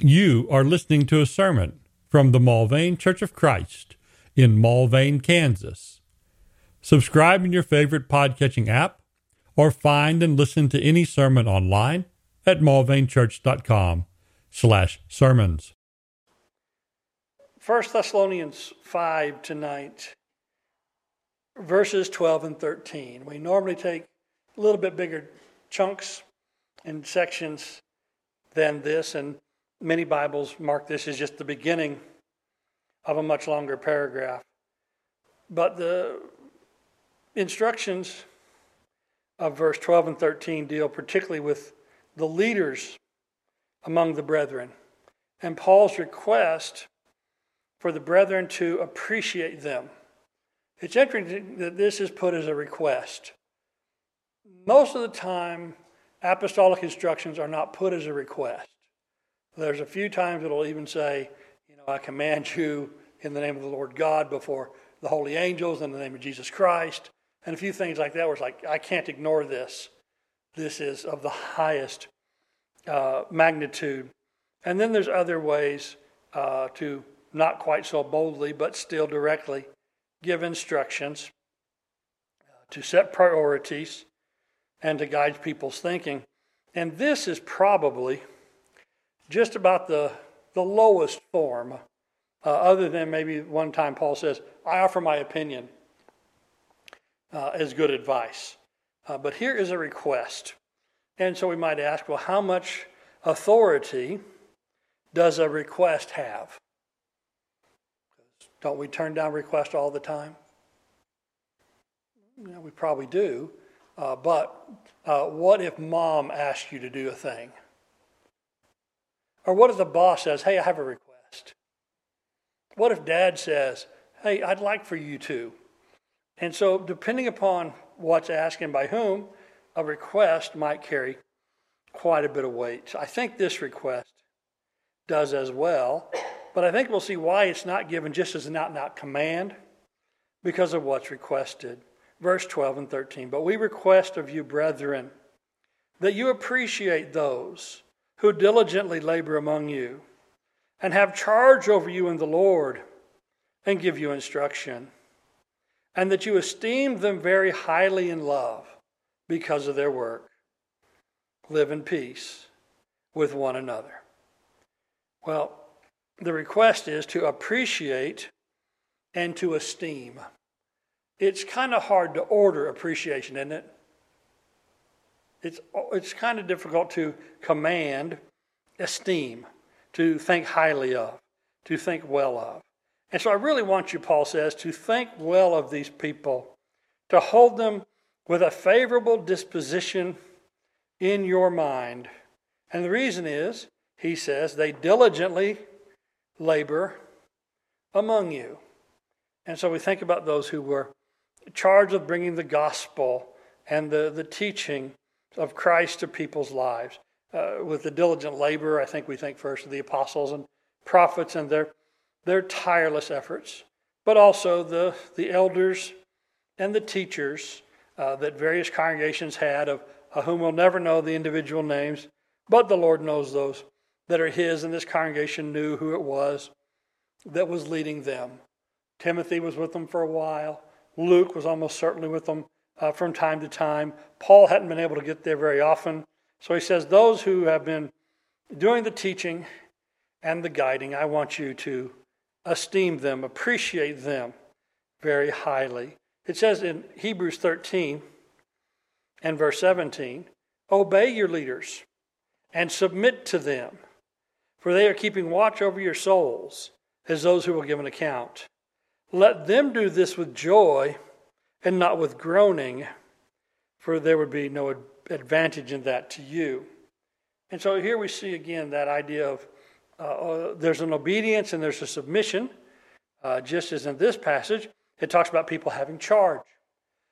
You are listening to a sermon from the Mulvane Church of Christ in Mulvane, Kansas. Subscribe in your favorite podcatching app or find and listen to any sermon online at mulvanechurch.com slash sermons. 1 Thessalonians 5 tonight, verses 12 and 13. We normally take a little bit bigger chunks and sections than this, and Many Bibles mark this as just the beginning of a much longer paragraph. But the instructions of verse 12 and 13 deal particularly with the leaders among the brethren and Paul's request for the brethren to appreciate them. It's interesting that this is put as a request. Most of the time, apostolic instructions are not put as a request. There's a few times it'll even say, you know, I command you in the name of the Lord God before the holy angels in the name of Jesus Christ, and a few things like that where it's like, I can't ignore this. This is of the highest uh, magnitude. And then there's other ways uh, to not quite so boldly, but still directly give instructions, uh, to set priorities, and to guide people's thinking. And this is probably just about the, the lowest form, uh, other than maybe one time Paul says, I offer my opinion uh, as good advice. Uh, but here is a request. And so we might ask, well, how much authority does a request have? Don't we turn down requests all the time? Know, we probably do. Uh, but uh, what if mom asked you to do a thing? Or what if the boss says, hey, I have a request? What if dad says, hey, I'd like for you to? And so, depending upon what's asked and by whom, a request might carry quite a bit of weight. I think this request does as well, but I think we'll see why it's not given just as an out and out command because of what's requested. Verse 12 and 13. But we request of you, brethren, that you appreciate those who diligently labor among you and have charge over you in the Lord and give you instruction, and that you esteem them very highly in love because of their work. Live in peace with one another. Well, the request is to appreciate and to esteem. It's kind of hard to order appreciation, isn't it? It's, it's kind of difficult to command esteem, to think highly of, to think well of. And so I really want you, Paul says, to think well of these people, to hold them with a favorable disposition in your mind. And the reason is, he says, they diligently labor among you. And so we think about those who were charged with bringing the gospel and the, the teaching of Christ to people's lives. Uh, with the diligent labor, I think we think first of the apostles and prophets and their, their tireless efforts, but also the, the elders and the teachers uh, that various congregations had, of, of whom we'll never know the individual names, but the Lord knows those that are His, and this congregation knew who it was that was leading them. Timothy was with them for a while. Luke was almost certainly with them uh, from time to time. Paul hadn't been able to get there very often. So he says, Those who have been doing the teaching and the guiding, I want you to esteem them, appreciate them very highly. It says in Hebrews 13 and verse 17 Obey your leaders and submit to them, for they are keeping watch over your souls as those who will give an account. Let them do this with joy and not with groaning, for there would be no advantage in that to you. And so here we see again that idea of uh, uh, there's an obedience and there's a submission, uh, just as in this passage, it talks about people having charge.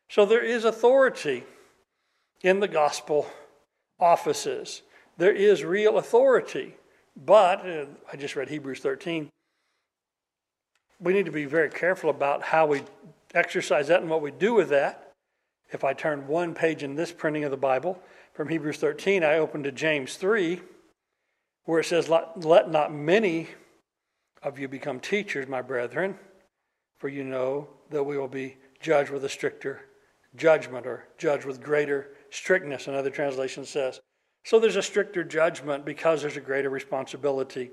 So there is authority in the gospel offices. There is real authority. But, uh, I just read Hebrews 13, we need to be very careful about how we exercise that and what we do with that. If I turn one page in this printing of the Bible from Hebrews 13, I open to James 3, where it says, Let, not many of you become teachers, my brethren, for you know that we will be judged with a stricter judgment or judged with greater strictness, another translation says. So there's a stricter judgment because there's a greater responsibility.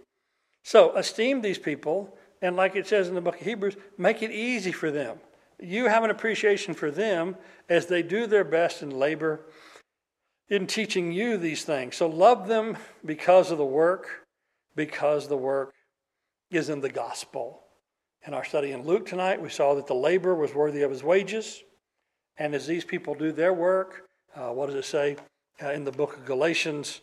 So esteem these people, and like it says in the book of Hebrews, make it easy for them. You have an appreciation for them as they do their best in labor in teaching you these things. So love them because of the work, because the work is in the gospel. In our study in Luke tonight, we saw that the labor was worthy of his wages. And as these people do their work, uh, what does it say uh, in the book of Galatians?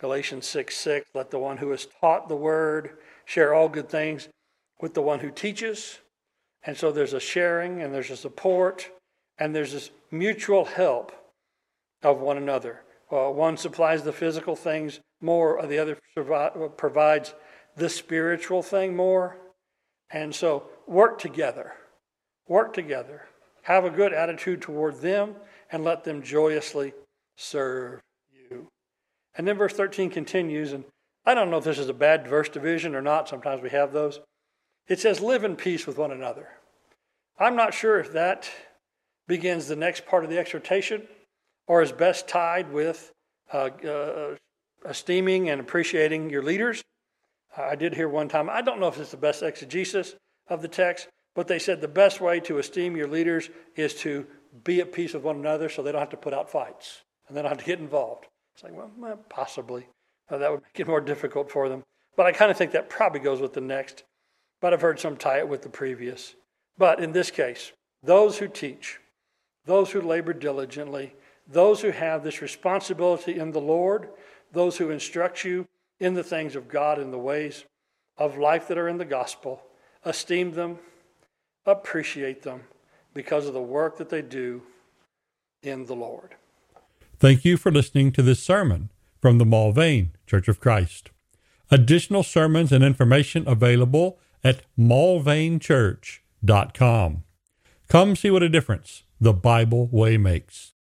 Galatians 6 6, let the one who has taught the word share all good things with the one who teaches. And so there's a sharing and there's a support and there's this mutual help of one another. Uh, one supplies the physical things more, or the other survi- provides the spiritual thing more. And so work together. Work together. Have a good attitude toward them and let them joyously serve you. And then verse 13 continues, and I don't know if this is a bad verse division or not. Sometimes we have those. It says, Live in peace with one another. I'm not sure if that begins the next part of the exhortation or is best tied with uh, uh, esteeming and appreciating your leaders. I did hear one time, I don't know if it's the best exegesis of the text, but they said the best way to esteem your leaders is to be at peace with one another so they don't have to put out fights and they don't have to get involved. It's like, well, possibly. Uh, that would make it more difficult for them. But I kind of think that probably goes with the next. But I've heard some tie it with the previous. But in this case, those who teach, those who labor diligently, those who have this responsibility in the Lord, those who instruct you in the things of God and the ways of life that are in the gospel, esteem them, appreciate them because of the work that they do in the Lord. Thank you for listening to this sermon from the Mulvane Church of Christ. Additional sermons and information available at mulvanechurch.com. Come see what a difference the Bible way makes.